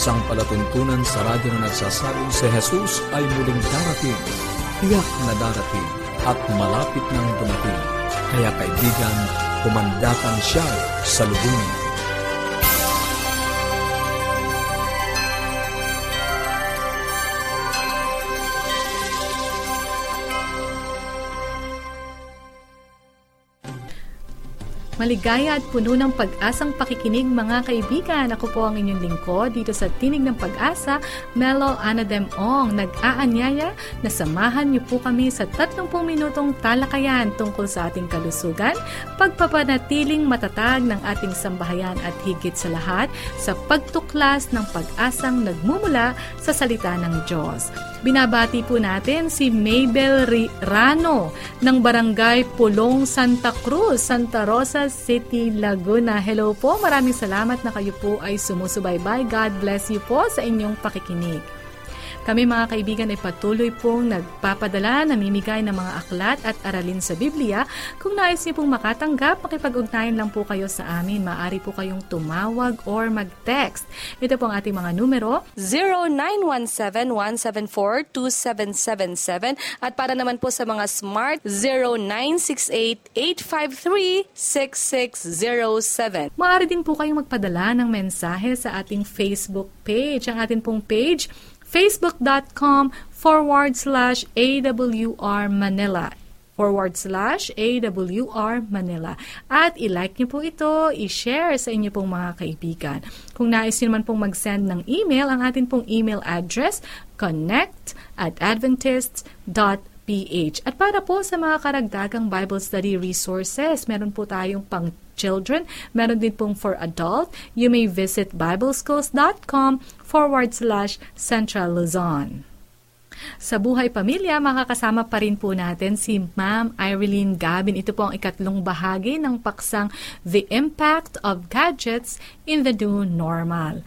isang palatuntunan sa radyo na nagsasabing si Jesus ay muling darating, tiyak na darating at malapit nang dumating. Kaya kaibigan, kumandatan siya sa lubungin. Maligaya at puno ng pag-asang pakikinig mga kaibigan. Ako po ang inyong lingkod dito sa Tinig ng Pag-asa, Melo Anadem Ong. Nag-aanyaya na samahan niyo po kami sa 30 minutong talakayan tungkol sa ating kalusugan, pagpapanatiling matatag ng ating sambahayan at higit sa lahat sa pagtuklas ng pag-asang nagmumula sa salita ng Diyos. Binabati po natin si Mabel Rano ng Barangay Pulong Santa Cruz, Santa Rosa City, Laguna. Hello po, maraming salamat na kayo po ay sumusubaybay. God bless you po sa inyong pakikinig. Kami mga kaibigan ay patuloy pong nagpapadala, namimigay ng mga aklat at aralin sa Biblia. Kung nais niyo pong makatanggap, makipag-ugnayan lang po kayo sa amin. Maaari po kayong tumawag or mag-text. Ito po ang ating mga numero. 0917-174-2777 at para naman po sa mga smart, 0968-853-6607. Maaari din po kayong magpadala ng mensahe sa ating Facebook page. Ang ating pong page, facebook.com forward slash AWR Manila forward slash AWR Manila. At i-like niyo po ito, i-share sa inyo pong mga kaibigan. Kung nais niyo naman pong mag-send ng email, ang atin pong email address, connect at adventists.ph. At para po sa mga karagdagang Bible study resources, meron po tayong pang children. Meron din pong for adult. You may visit bibleschools.com forward slash Central Luzon. Sa Buhay Pamilya, makakasama pa rin po natin si Ma'am Irene Gabin. Ito po ang ikatlong bahagi ng paksang The Impact of Gadgets in the New Normal.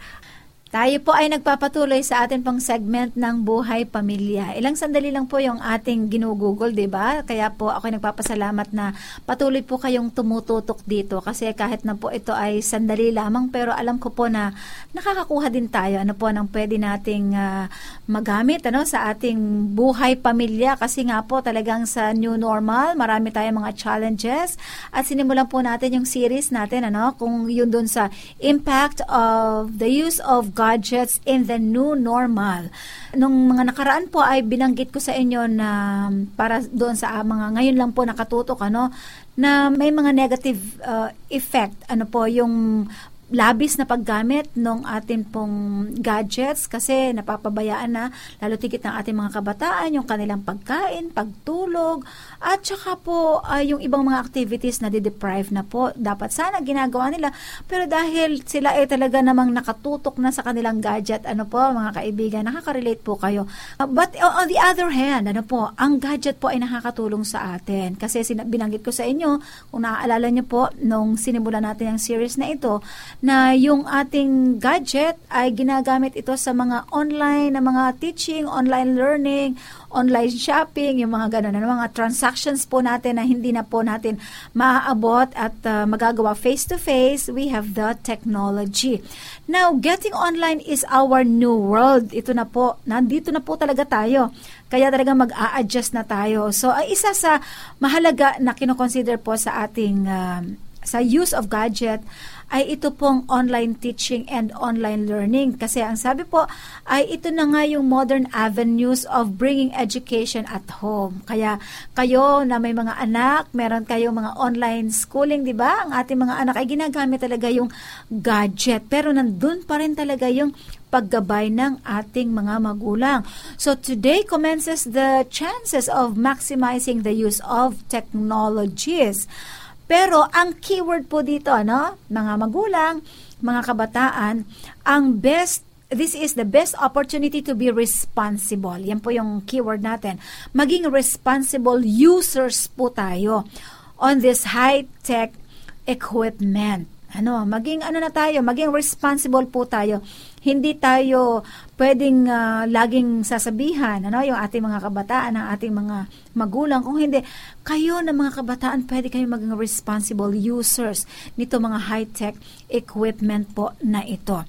Tayo po ay nagpapatuloy sa atin pang segment ng Buhay Pamilya. Ilang sandali lang po yung ating ginugugol, di ba? Kaya po ako nagpapasalamat na patuloy po kayong tumututok dito kasi kahit na po ito ay sandali lamang pero alam ko po na nakakakuha din tayo ano po nang pwede nating uh, magamit ano sa ating buhay pamilya kasi nga po talagang sa new normal, marami tayong mga challenges at sinimulan po natin yung series natin ano kung yun doon sa impact of the use of God gadgets in the new normal. Nung mga nakaraan po ay binanggit ko sa inyo na para doon sa mga ngayon lang po nakatutok ano na may mga negative uh, effect ano po yung labis na paggamit ng ating pong gadgets kasi napapabayaan na lalo tigit ng ating mga kabataan yung kanilang pagkain, pagtulog at saka po uh, yung ibang mga activities na de-deprive na po. Dapat sana ginagawa nila. Pero dahil sila ay talaga namang nakatutok na sa kanilang gadget ano po mga kaibigan nakaka-relate po kayo. Uh, but on the other hand ano po ang gadget po ay nakakatulong sa atin. Kasi binanggit ko sa inyo kung naaalala niyo po nung sinimula natin ang series na ito na yung ating gadget ay ginagamit ito sa mga online na mga teaching, online learning, online shopping, yung mga ganun, ano, mga transactions po natin na hindi na po natin maaabot at uh, magagawa face-to-face, we have the technology. Now, getting online is our new world. Ito na po, nandito na po talaga tayo. Kaya talaga mag-a-adjust na tayo. So, ay isa sa mahalaga na kinoconsider po sa ating uh, sa use of gadget ay ito pong online teaching and online learning. Kasi ang sabi po ay ito na nga yung modern avenues of bringing education at home. Kaya kayo na may mga anak, meron kayo mga online schooling, di ba? Ang ating mga anak ay ginagamit talaga yung gadget. Pero nandun pa rin talaga yung paggabay ng ating mga magulang. So today commences the chances of maximizing the use of technologies. Pero ang keyword po dito, no, mga magulang, mga kabataan, ang best this is the best opportunity to be responsible. Yan po yung keyword natin. Maging responsible users po tayo on this high-tech equipment. Ano, maging ano na tayo, maging responsible po tayo. Hindi tayo pwedeng uh, laging sasabihan, ano, yung ating mga kabataan, ang ating mga magulang. Kung hindi, kayo na mga kabataan, pwede kayo maging responsible users nito mga high-tech equipment po na ito.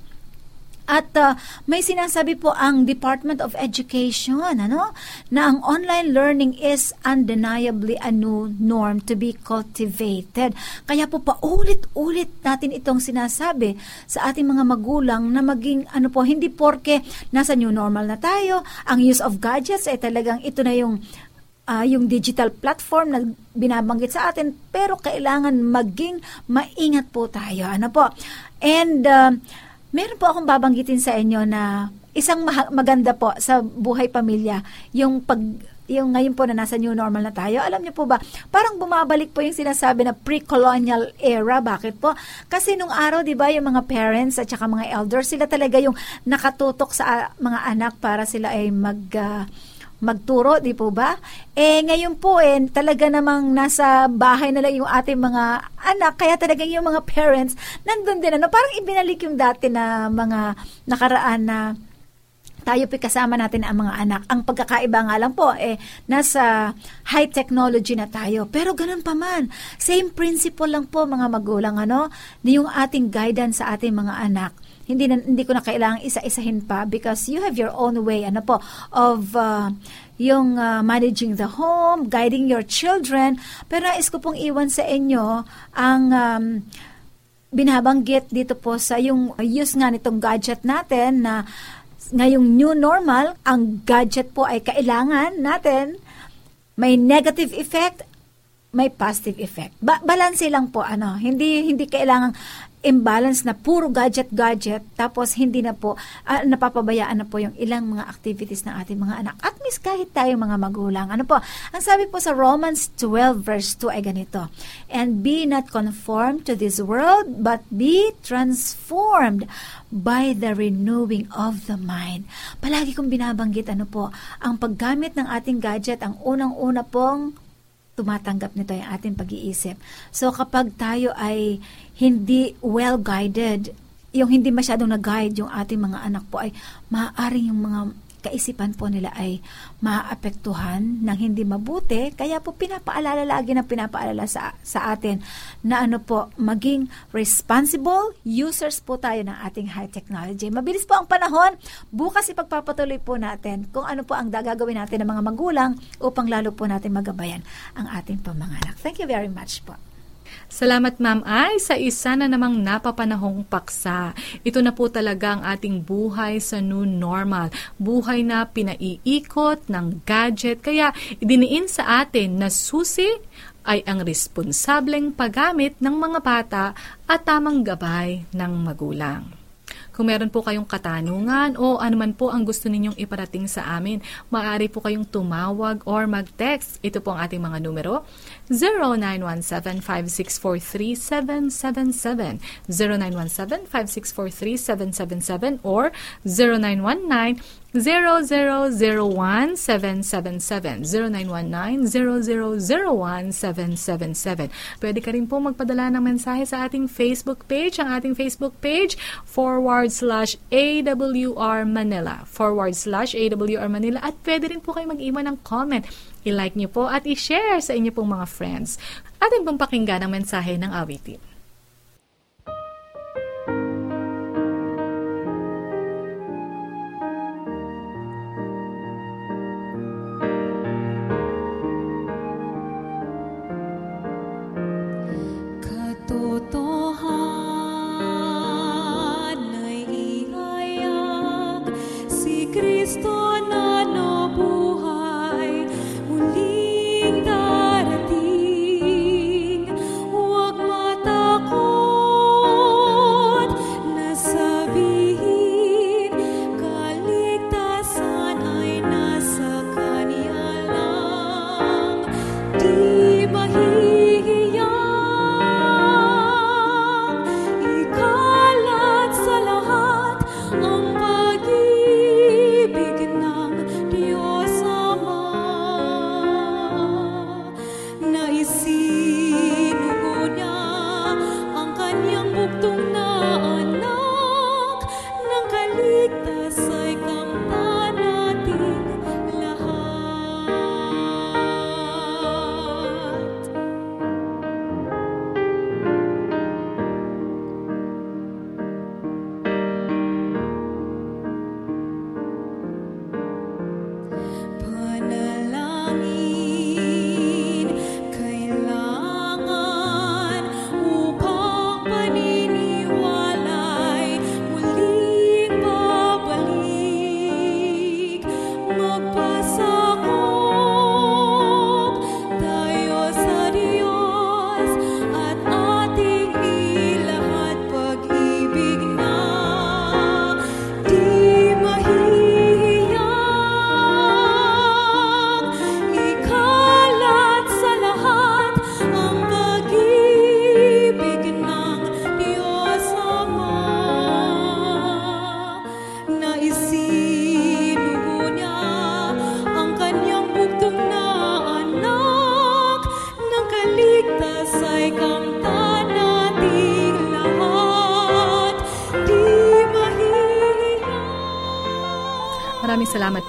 At uh, may sinasabi po ang Department of Education ano na ang online learning is undeniably a new norm to be cultivated. Kaya po paulit-ulit natin itong sinasabi sa ating mga magulang na maging ano po hindi porke nasa new normal na tayo, ang use of gadgets ay talagang ito na yung uh, yung digital platform na binabanggit sa atin pero kailangan maging maingat po tayo ano po and uh, Meron po akong babanggitin sa inyo na isang maganda po sa buhay pamilya, yung pag yung ngayon po na nasa new normal na tayo, alam niyo po ba, parang bumabalik po yung sinasabi na pre-colonial era. Bakit po? Kasi nung araw, di ba, yung mga parents at saka mga elders, sila talaga yung nakatutok sa mga anak para sila ay mag... Uh, magturo, di po ba? Eh, ngayon po, eh, talaga namang nasa bahay na lang yung ating mga anak, kaya talagang yung mga parents, nandun din, ano, parang ibinalik yung dati na mga nakaraan na tayo po kasama natin ang mga anak. Ang pagkakaiba nga lang po, eh, nasa high technology na tayo. Pero ganun pa man, same principle lang po mga magulang, ano, yung ating guidance sa ating mga anak hindi na, hindi ko na kailangang isa-isahin pa because you have your own way ano po of uh, yung uh, managing the home, guiding your children. Pero nais ko pong iwan sa inyo ang um, binabanggit dito po sa yung use nga nitong gadget natin na ngayong new normal, ang gadget po ay kailangan natin may negative effect may positive effect. Ba- balance lang po ano, hindi hindi kailangan imbalance na puro gadget-gadget tapos hindi na po uh, napapabayaan na po yung ilang mga activities ng ating mga anak. At mis kahit tayo mga magulang. Ano po? Ang sabi po sa Romans 12 verse 2 ay ganito. And be not conformed to this world but be transformed by the renewing of the mind. Palagi kong binabanggit ano po, ang paggamit ng ating gadget, ang unang-una pong tumatanggap nito yung ating pag-iisip. So kapag tayo ay hindi well-guided, yung hindi masyadong nag-guide yung ating mga anak po ay maaaring yung mga kaisipan po nila ay maapektuhan ng hindi mabuti. Kaya po pinapaalala lagi na pinapaalala sa, sa atin na ano po, maging responsible users po tayo ng ating high technology. Mabilis po ang panahon. Bukas ipagpapatuloy po natin kung ano po ang gagawin natin ng mga magulang upang lalo po natin magabayan ang ating pamanganak. Thank you very much po. Salamat ma'am ay sa isa na namang napapanahong paksa. Ito na po talaga ang ating buhay sa new normal. Buhay na pinaiikot ng gadget. Kaya idiniin sa atin na susi ay ang responsableng paggamit ng mga bata at tamang gabay ng magulang. Kung meron po kayong katanungan o anuman po ang gusto ninyong iparating sa amin, maaari po kayong tumawag or mag-text. Ito po ang ating mga numero 0917-5643-777, 0917-5643-777, or 0919 0001777 0919-0001777. Pwede ka rin po magpadala ng mensahe sa ating Facebook page. Ang ating Facebook page, forward slash AWR Manila. Forward slash AWR Manila. At pwede rin po kayo mag-iwan ng comment I-like niyo po at i-share sa inyo pong mga friends. Ating pong pakinggan ang mensahe ng awitin.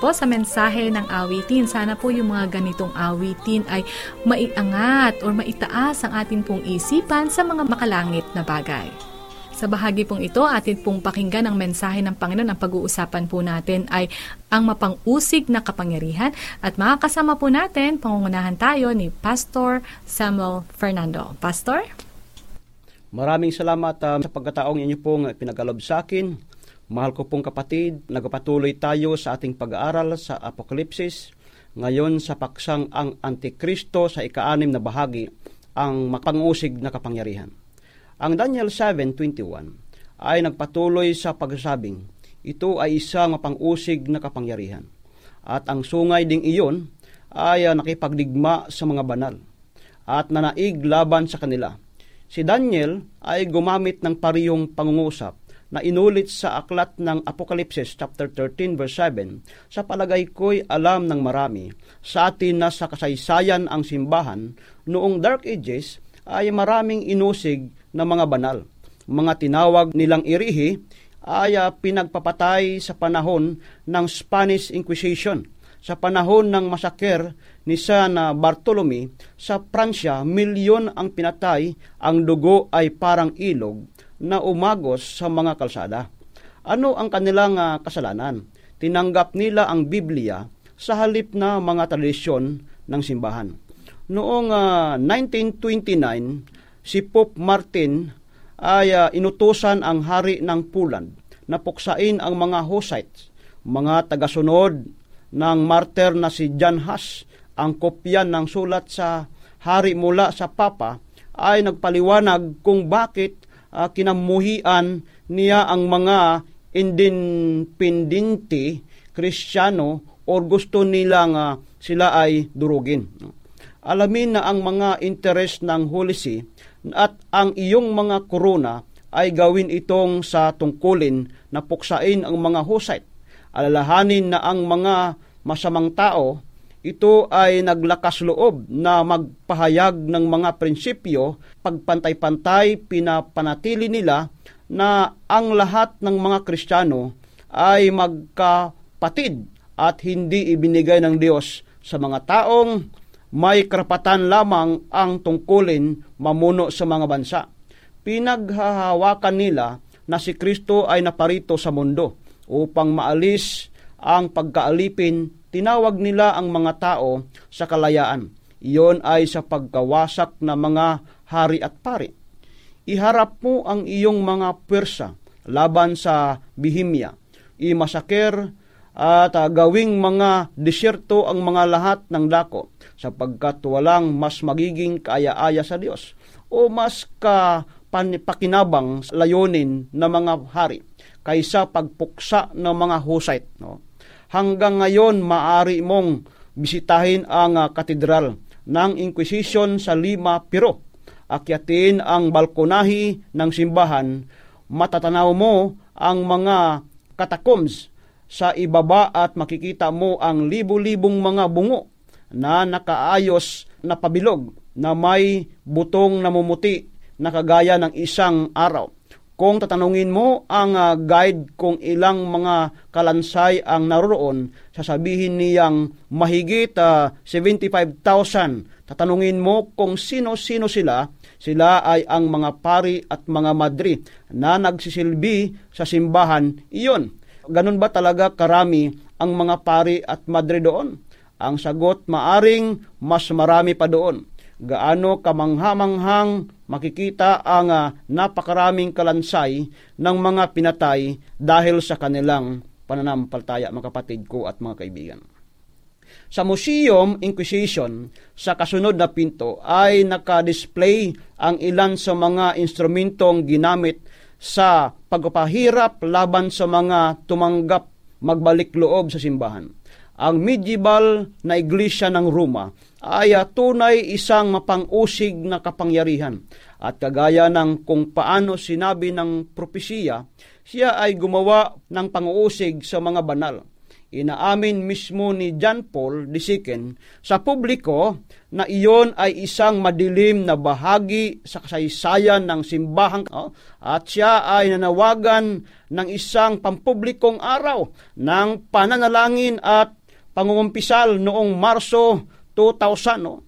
Po sa mensahe ng awitin. Sana po yung mga ganitong awitin ay maiangat or maitaas ang atin pong isipan sa mga makalangit na bagay. Sa bahagi pong ito, atin pong pakinggan ang mensahe ng Panginoon. Ang pag-uusapan po natin ay ang mapang-usig na kapangyarihan at makakasama po natin, pangungunahan tayo ni Pastor Samuel Fernando. Pastor? Maraming salamat uh, sa pagkataong inyo pong pinagalob sa akin. Mahal ko pong kapatid, nagpatuloy tayo sa ating pag-aaral sa Apokalipsis. Ngayon sa paksang ang Antikristo sa ikaanim na bahagi, ang mapangusig na kapangyarihan. Ang Daniel 7.21 ay nagpatuloy sa pagsasabing, ito ay isang mapangusig na kapangyarihan. At ang sungay ding iyon ay uh, nakipagdigma sa mga banal at nanaig laban sa kanila. Si Daniel ay gumamit ng parihong pangungusap na inulit sa aklat ng Apokalipsis chapter 13 verse 7, sa palagay ko'y alam ng marami sa atin na sa kasaysayan ang simbahan noong Dark Ages ay maraming inusig ng mga banal. Mga tinawag nilang irihi ay uh, pinagpapatay sa panahon ng Spanish Inquisition. Sa panahon ng masaker ni San Bartolome sa Pransya, milyon ang pinatay, ang dugo ay parang ilog na umagos sa mga kalsada. Ano ang kanilang uh, kasalanan? Tinanggap nila ang Biblia sa halip na mga tradisyon ng simbahan. Noong uh, 1929, si Pope Martin ay uh, inutusan ang hari ng Poland na puksain ang mga Hussites, mga tagasunod ng martyr na si John Huss. Ang kopya ng sulat sa hari mula sa Papa ay nagpaliwanag kung bakit uh, kinamuhian niya ang mga independente kristyano o gusto nilang uh, sila ay durugin. Alamin na ang mga interes ng Holy See at ang iyong mga korona ay gawin itong sa tungkulin na puksain ang mga Hussite. Alalahanin na ang mga masamang tao, ito ay naglakas loob na magpahayag ng mga prinsipyo, pagpantay-pantay, pinapanatili nila na ang lahat ng mga Kristiyano ay magkapatid at hindi ibinigay ng Diyos sa mga taong may karapatan lamang ang tungkulin mamuno sa mga bansa. Pinaghahawakan nila na si Kristo ay naparito sa mundo upang maalis ang pagkaalipin, tinawag nila ang mga tao sa kalayaan. Iyon ay sa pagkawasak na mga hari at pari. Iharap mo ang iyong mga pwersa laban sa bihimya. Imasaker at uh, gawing mga disyerto ang mga lahat ng dako sapagkat walang mas magiging kaaya-aya sa Diyos o mas ka pakinabang layunin ng mga hari kaysa pagpuksa ng mga Husite. No? Hanggang ngayon, maari mong bisitahin ang uh, katedral ng Inquisition sa Lima, Peru. Akyatin ang balkonahi ng simbahan, matatanaw mo ang mga catacombs sa ibaba at makikita mo ang libu-libong mga bungo na nakaayos na pabilog na may butong namumuti na kagaya ng isang araw. Kung tatanungin mo ang uh, guide kung ilang mga kalansay ang naroon, sasabihin niyang mahigit uh, ah, 75,000. Tatanungin mo kung sino-sino sila, sila ay ang mga pari at mga madri na nagsisilbi sa simbahan. Iyon, ganun ba talaga karami ang mga pari at madre doon? Ang sagot, maaring mas marami pa doon. Gaano kamanghamanghang makikita ang uh, napakaraming kalansay ng mga pinatay dahil sa kanilang pananampalataya, mga kapatid ko at mga kaibigan. Sa Museum Inquisition, sa kasunod na pinto, ay nakadisplay ang ilan sa mga instrumentong ginamit sa pagpapahirap laban sa mga tumanggap magbalik loob sa simbahan. Ang medieval na iglesia ng Roma ay tunay isang mapangusig na kapangyarihan at kagaya ng kung paano sinabi ng propesiya, siya ay gumawa ng panguusig sa mga banal. inaamin mismo ni John Paul II sa publiko na iyon ay isang madilim na bahagi sa kasaysayan ng simbahan at siya ay nanawagan ng isang pampublikong araw ng pananalangin at pangungumpisal noong Marso 2000. No?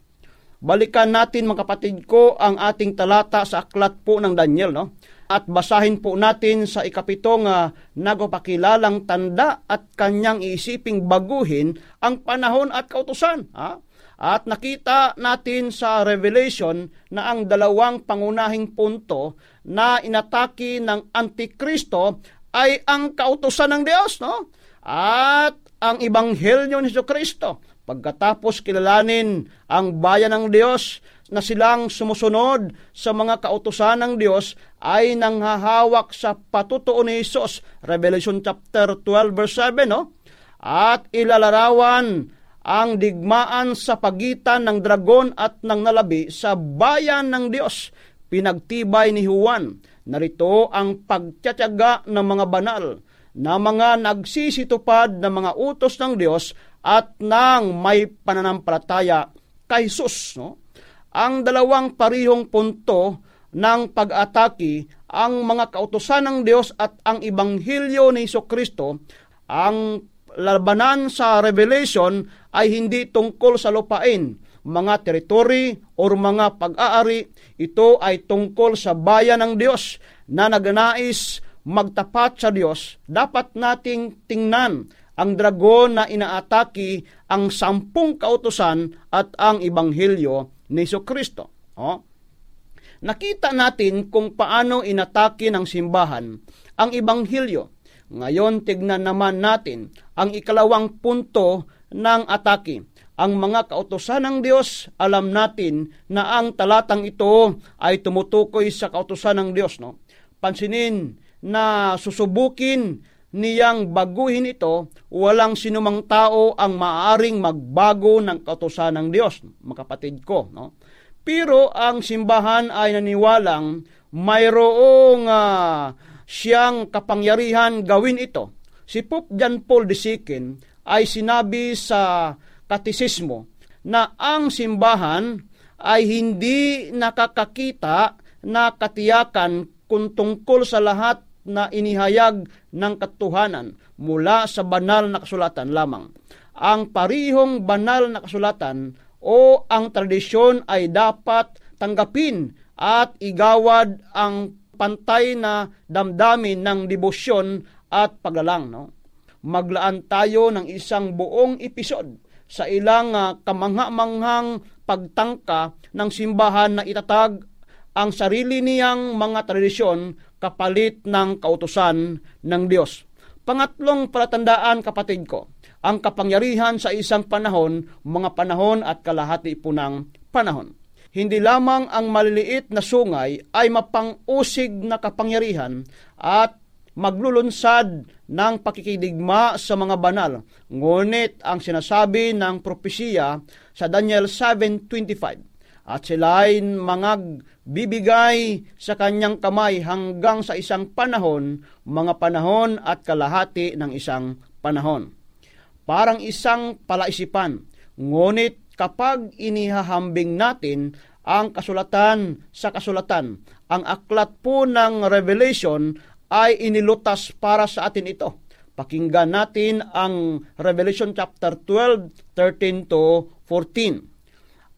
Balikan natin mga kapatid ko ang ating talata sa aklat po ng Daniel. No? At basahin po natin sa ikapitong uh, nagpakilalang tanda at kanyang isiping baguhin ang panahon at kautusan. Ha? At nakita natin sa Revelation na ang dalawang pangunahing punto na inataki ng Antikristo ay ang kautusan ng Diyos, no? At ang Ibanghelyo ni Kristo. Pagkatapos kilalanin ang bayan ng Diyos na silang sumusunod sa mga kautusan ng Diyos ay nanghahawak sa patutuo ni Jesus. Revelation chapter 12 verse 7, no? At ilalarawan ang digmaan sa pagitan ng dragon at ng nalabi sa bayan ng Diyos. Pinagtibay ni Juan. Narito ang pagtsatsaga ng mga banal na mga nagsisitupad ng mga utos ng Diyos at ng may pananampalataya kay Jesus. No? Ang dalawang parihong punto ng pag-ataki ang mga kautosan ng Diyos at ang ibanghilyo ni Iso Kristo, ang labanan sa Revelation ay hindi tungkol sa lupain, mga teritori o mga pag-aari. Ito ay tungkol sa bayan ng Diyos na nagnais magtapat sa Diyos. Dapat nating tingnan ang dragon na inaataki ang sampung kautusan at ang ibanghilyo ni Iso Kristo. Oh. Nakita natin kung paano inatake ng simbahan ang ibanghilyo ngayon tignan naman natin ang ikalawang punto ng atake. Ang mga kautosan ng Diyos, alam natin na ang talatang ito ay tumutukoy sa kautosan ng Diyos. No? Pansinin na susubukin niyang baguhin ito, walang sinumang tao ang maaring magbago ng kautosan ng Diyos, makapatid ko. No? Pero ang simbahan ay naniwalang mayroong uh, siyang kapangyarihan gawin ito. Si Pope John Paul II ay sinabi sa katisismo na ang simbahan ay hindi nakakakita na katiyakan kung tungkol sa lahat na inihayag ng katuhanan mula sa banal na kasulatan lamang. Ang parihong banal na kasulatan o ang tradisyon ay dapat tanggapin at igawad ang pantay na damdamin ng debosyon at paglalang. No? Maglaan tayo ng isang buong episode sa ilang uh, kamangha-manghang pagtangka ng simbahan na itatag ang sarili niyang mga tradisyon kapalit ng kautusan ng Diyos. Pangatlong palatandaan, kapatid ko, ang kapangyarihan sa isang panahon, mga panahon at kalahati po ng panahon hindi lamang ang maliliit na sungay ay mapangusig na kapangyarihan at maglulunsad ng pakikidigma sa mga banal. Ngunit ang sinasabi ng propesiya sa Daniel 7.25 at sila ay mga bibigay sa kanyang kamay hanggang sa isang panahon, mga panahon at kalahati ng isang panahon. Parang isang palaisipan, ngunit kapag inihahambing natin ang kasulatan sa kasulatan. Ang aklat po ng Revelation ay inilutas para sa atin ito. Pakinggan natin ang Revelation chapter 12, 13 to 14.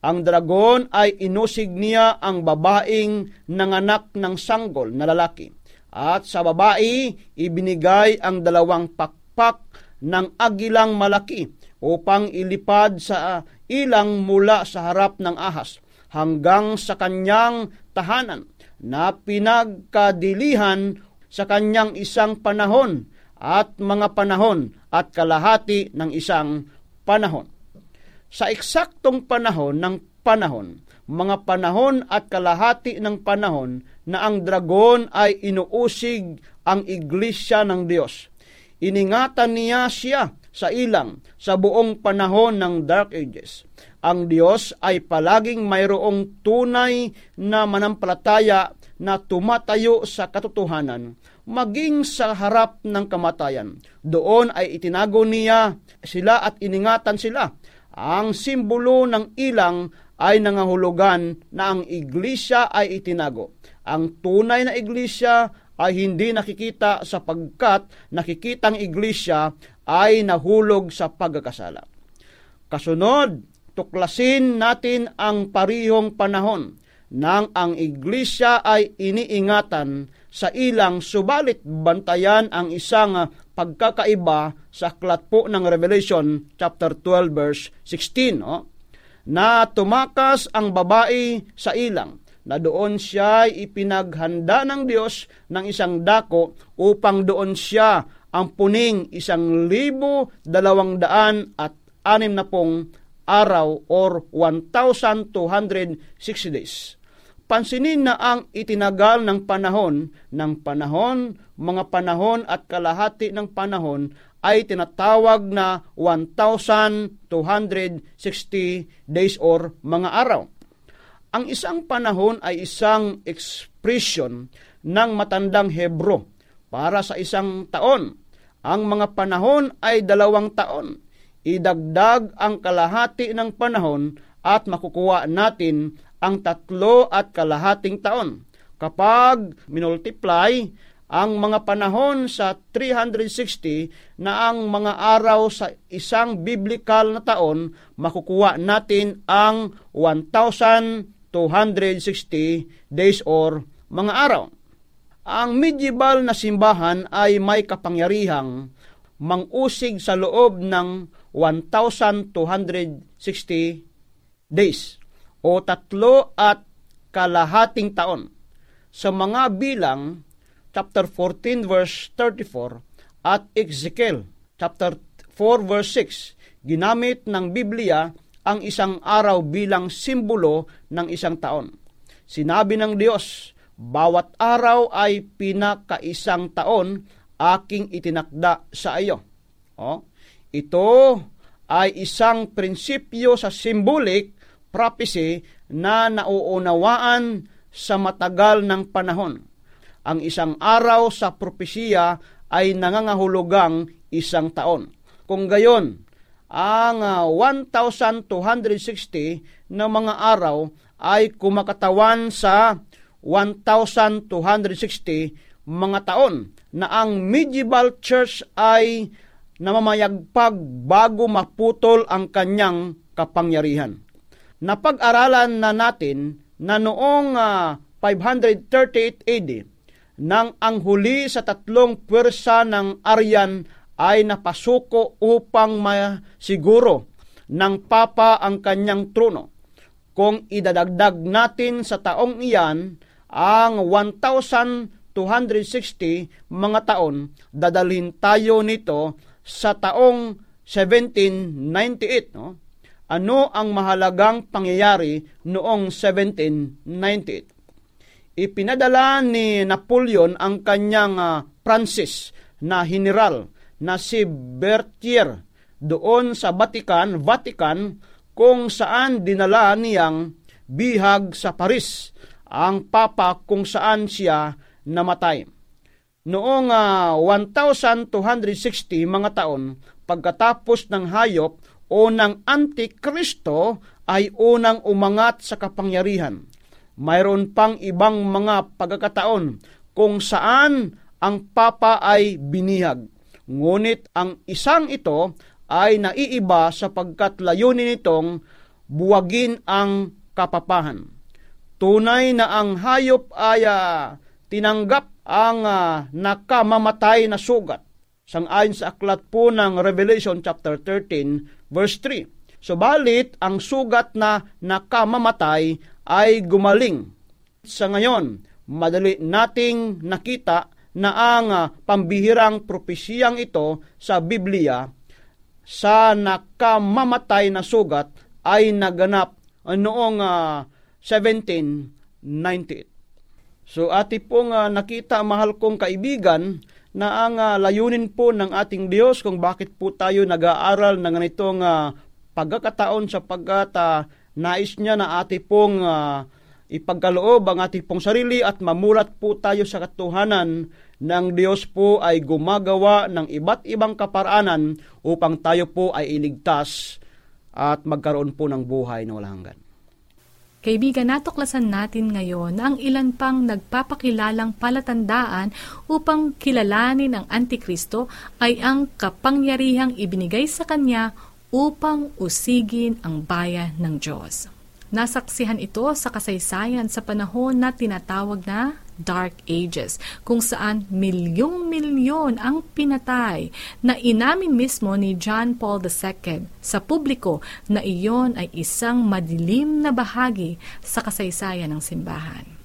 Ang dragon ay inusig niya ang babaeng nanganak ng sanggol na lalaki. At sa babae, ibinigay ang dalawang pakpak ng agilang malaki upang ilipad sa ilang mula sa harap ng ahas hanggang sa kanyang tahanan na pinagkadilihan sa kanyang isang panahon at mga panahon at kalahati ng isang panahon. Sa eksaktong panahon ng panahon, mga panahon at kalahati ng panahon na ang dragon ay inuusig ang iglesia ng Diyos. Iningatan niya siya sa ilang sa buong panahon ng Dark Ages. Ang Diyos ay palaging mayroong tunay na manampalataya na tumatayo sa katotohanan, maging sa harap ng kamatayan. Doon ay itinago niya sila at iningatan sila. Ang simbolo ng ilang ay nangahulugan na ang iglesia ay itinago. Ang tunay na iglesia ay hindi nakikita sapagkat nakikitang iglesia ay nahulog sa pagkakasala. Kasunod, tuklasin natin ang parihong panahon nang ang iglesia ay iniingatan sa ilang subalit bantayan ang isang pagkakaiba sa aklat po ng Revelation chapter 12 verse 16 no? na tumakas ang babae sa ilang na doon siya ipinaghanda ng Diyos ng isang dako upang doon siya ang puning isang libo dalawang daan at anim na pong araw or 1,260 days pansinin na ang itinagal ng panahon ng panahon, mga panahon at kalahati ng panahon ay tinatawag na 1,260 days or mga araw. Ang isang panahon ay isang expression ng matandang Hebro para sa isang taon. Ang mga panahon ay dalawang taon. Idagdag ang kalahati ng panahon at makukuha natin ang tatlo at kalahating taon. Kapag minultiply ang mga panahon sa 360 na ang mga araw sa isang biblical na taon, makukuha natin ang 1,260 days or mga araw. Ang medieval na simbahan ay may kapangyarihang mangusig sa loob ng 1,260 days o tatlo at kalahating taon. Sa mga bilang, chapter 14 verse 34 at Ezekiel chapter 4 verse 6, ginamit ng Biblia ang isang araw bilang simbolo ng isang taon. Sinabi ng Diyos, bawat araw ay pinakaisang taon aking itinakda sa iyo. O, ito ay isang prinsipyo sa symbolic prophecy na nauunawaan sa matagal ng panahon. Ang isang araw sa propesya ay nangangahulugang isang taon. Kung gayon, ang 1,260 na mga araw ay kumakatawan sa 1,260 mga taon na ang medieval church ay namamayagpag bago maputol ang kanyang kapangyarihan napag-aralan na natin na noong uh, 538 AD, nang ang huli sa tatlong pwersa ng Aryan ay napasuko upang masiguro ng Papa ang kanyang trono. Kung idadagdag natin sa taong iyan ang 1,260 mga taon, dadalhin tayo nito sa taong 1798. No? Ano ang mahalagang pangyayari noong 1798. Ipinadala ni Napoleon ang kanyang uh, Francis na general na si Berthier doon sa Vatican, Vatican kung saan dinala niyang bihag sa Paris ang papa kung saan siya namatay. Noong uh, ah, 1260 mga taon pagkatapos ng hayop unang antikristo ay unang umangat sa kapangyarihan. Mayroon pang ibang mga pagkakataon kung saan ang papa ay binihag. Ngunit ang isang ito ay naiiba sapagkat layunin nitong buwagin ang kapapahan. Tunay na ang hayop ay uh, tinanggap ang uh, nakamamatay na sugat. Sang-ayon sa aklat po ng Revelation chapter 13 Verse 3, Subalit ang sugat na nakamamatay ay gumaling. Sa ngayon, madali nating nakita na ang uh, pambihirang propesiyang ito sa Biblia sa nakamamatay na sugat ay naganap noong uh, 1798. So ati pong uh, nakita mahal kong kaibigan na ang uh, layunin po ng ating Diyos kung bakit po tayo nag-aaral ng ganitong uh, pagkakataon sapagkat uh, nais niya na ati pong uh, ipagkaloob ang ating pong sarili at mamulat po tayo sa katuhanan ng Diyos po ay gumagawa ng iba't ibang kaparaanan upang tayo po ay iligtas at magkaroon po ng buhay na walang hanggan. Kaibigan, natuklasan natin ngayon na ang ilan pang nagpapakilalang palatandaan upang kilalanin ang Antikristo ay ang kapangyarihang ibinigay sa kanya upang usigin ang bayan ng Diyos. Nasaksihan ito sa kasaysayan sa panahon na tinatawag na Dark Ages, kung saan milyong-milyon ang pinatay na inamin mismo ni John Paul II sa publiko na iyon ay isang madilim na bahagi sa kasaysayan ng simbahan.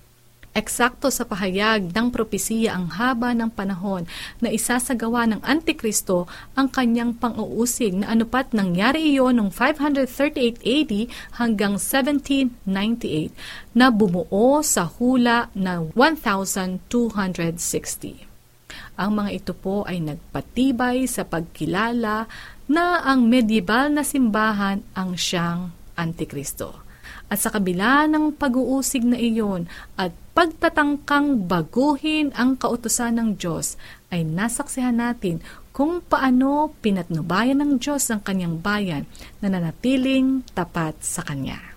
Eksakto sa pahayag ng propesiya ang haba ng panahon na isasagawa ng Antikristo ang kanyang pang-uusig na anupat nangyari iyon noong 538 AD hanggang 1798 na bumuo sa hula na 1,260. Ang mga ito po ay nagpatibay sa pagkilala na ang medieval na simbahan ang siyang Antikristo. At sa kabila ng pag-uusig na iyon at pagtatangkang baguhin ang kautusan ng Diyos, ay nasaksihan natin kung paano pinatnubayan ng Diyos ang kanyang bayan na nanatiling tapat sa Kanya.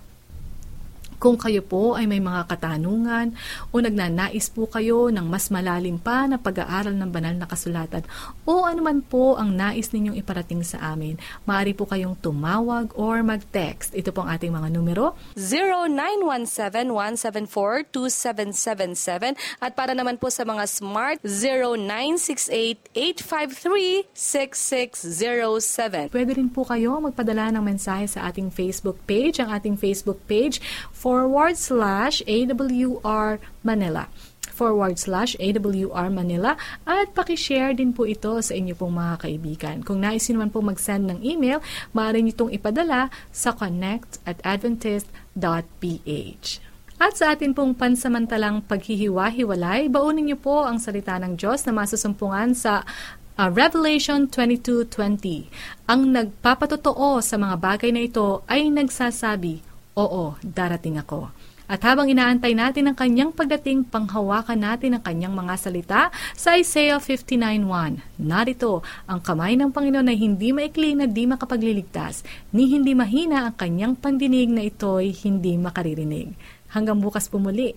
Kung kayo po ay may mga katanungan o nagnanais po kayo ng mas malalim pa na pag-aaral ng banal na kasulatan o anuman po ang nais ninyong iparating sa amin, maaari po kayong tumawag or mag-text. Ito po ang ating mga numero. 0917-174-2777 at para naman po sa mga smart 0968-853-6607. Pwede rin po kayo magpadala ng mensahe sa ating Facebook page, ang ating Facebook page forward slash AWR Manila forward slash AWR Manila at pakishare din po ito sa inyo pong mga kaibigan. Kung nais nyo naman po mag-send ng email, maaari nyo itong ipadala sa connect at adventist.ph. At sa atin pong pansamantalang paghihiwa-hiwalay, baunin niyo po ang salita ng Diyos na masusumpungan sa uh, Revelation 22.20. Ang nagpapatotoo sa mga bagay na ito ay nagsasabi, Oo, darating ako. At habang inaantay natin ang kanyang pagdating, panghawakan natin ang kanyang mga salita sa Isaiah 59.1. Narito, ang kamay ng Panginoon na hindi maikli na di makapagliligtas, ni hindi mahina ang kanyang pandinig na ito'y hindi makaririnig. Hanggang bukas pumuli.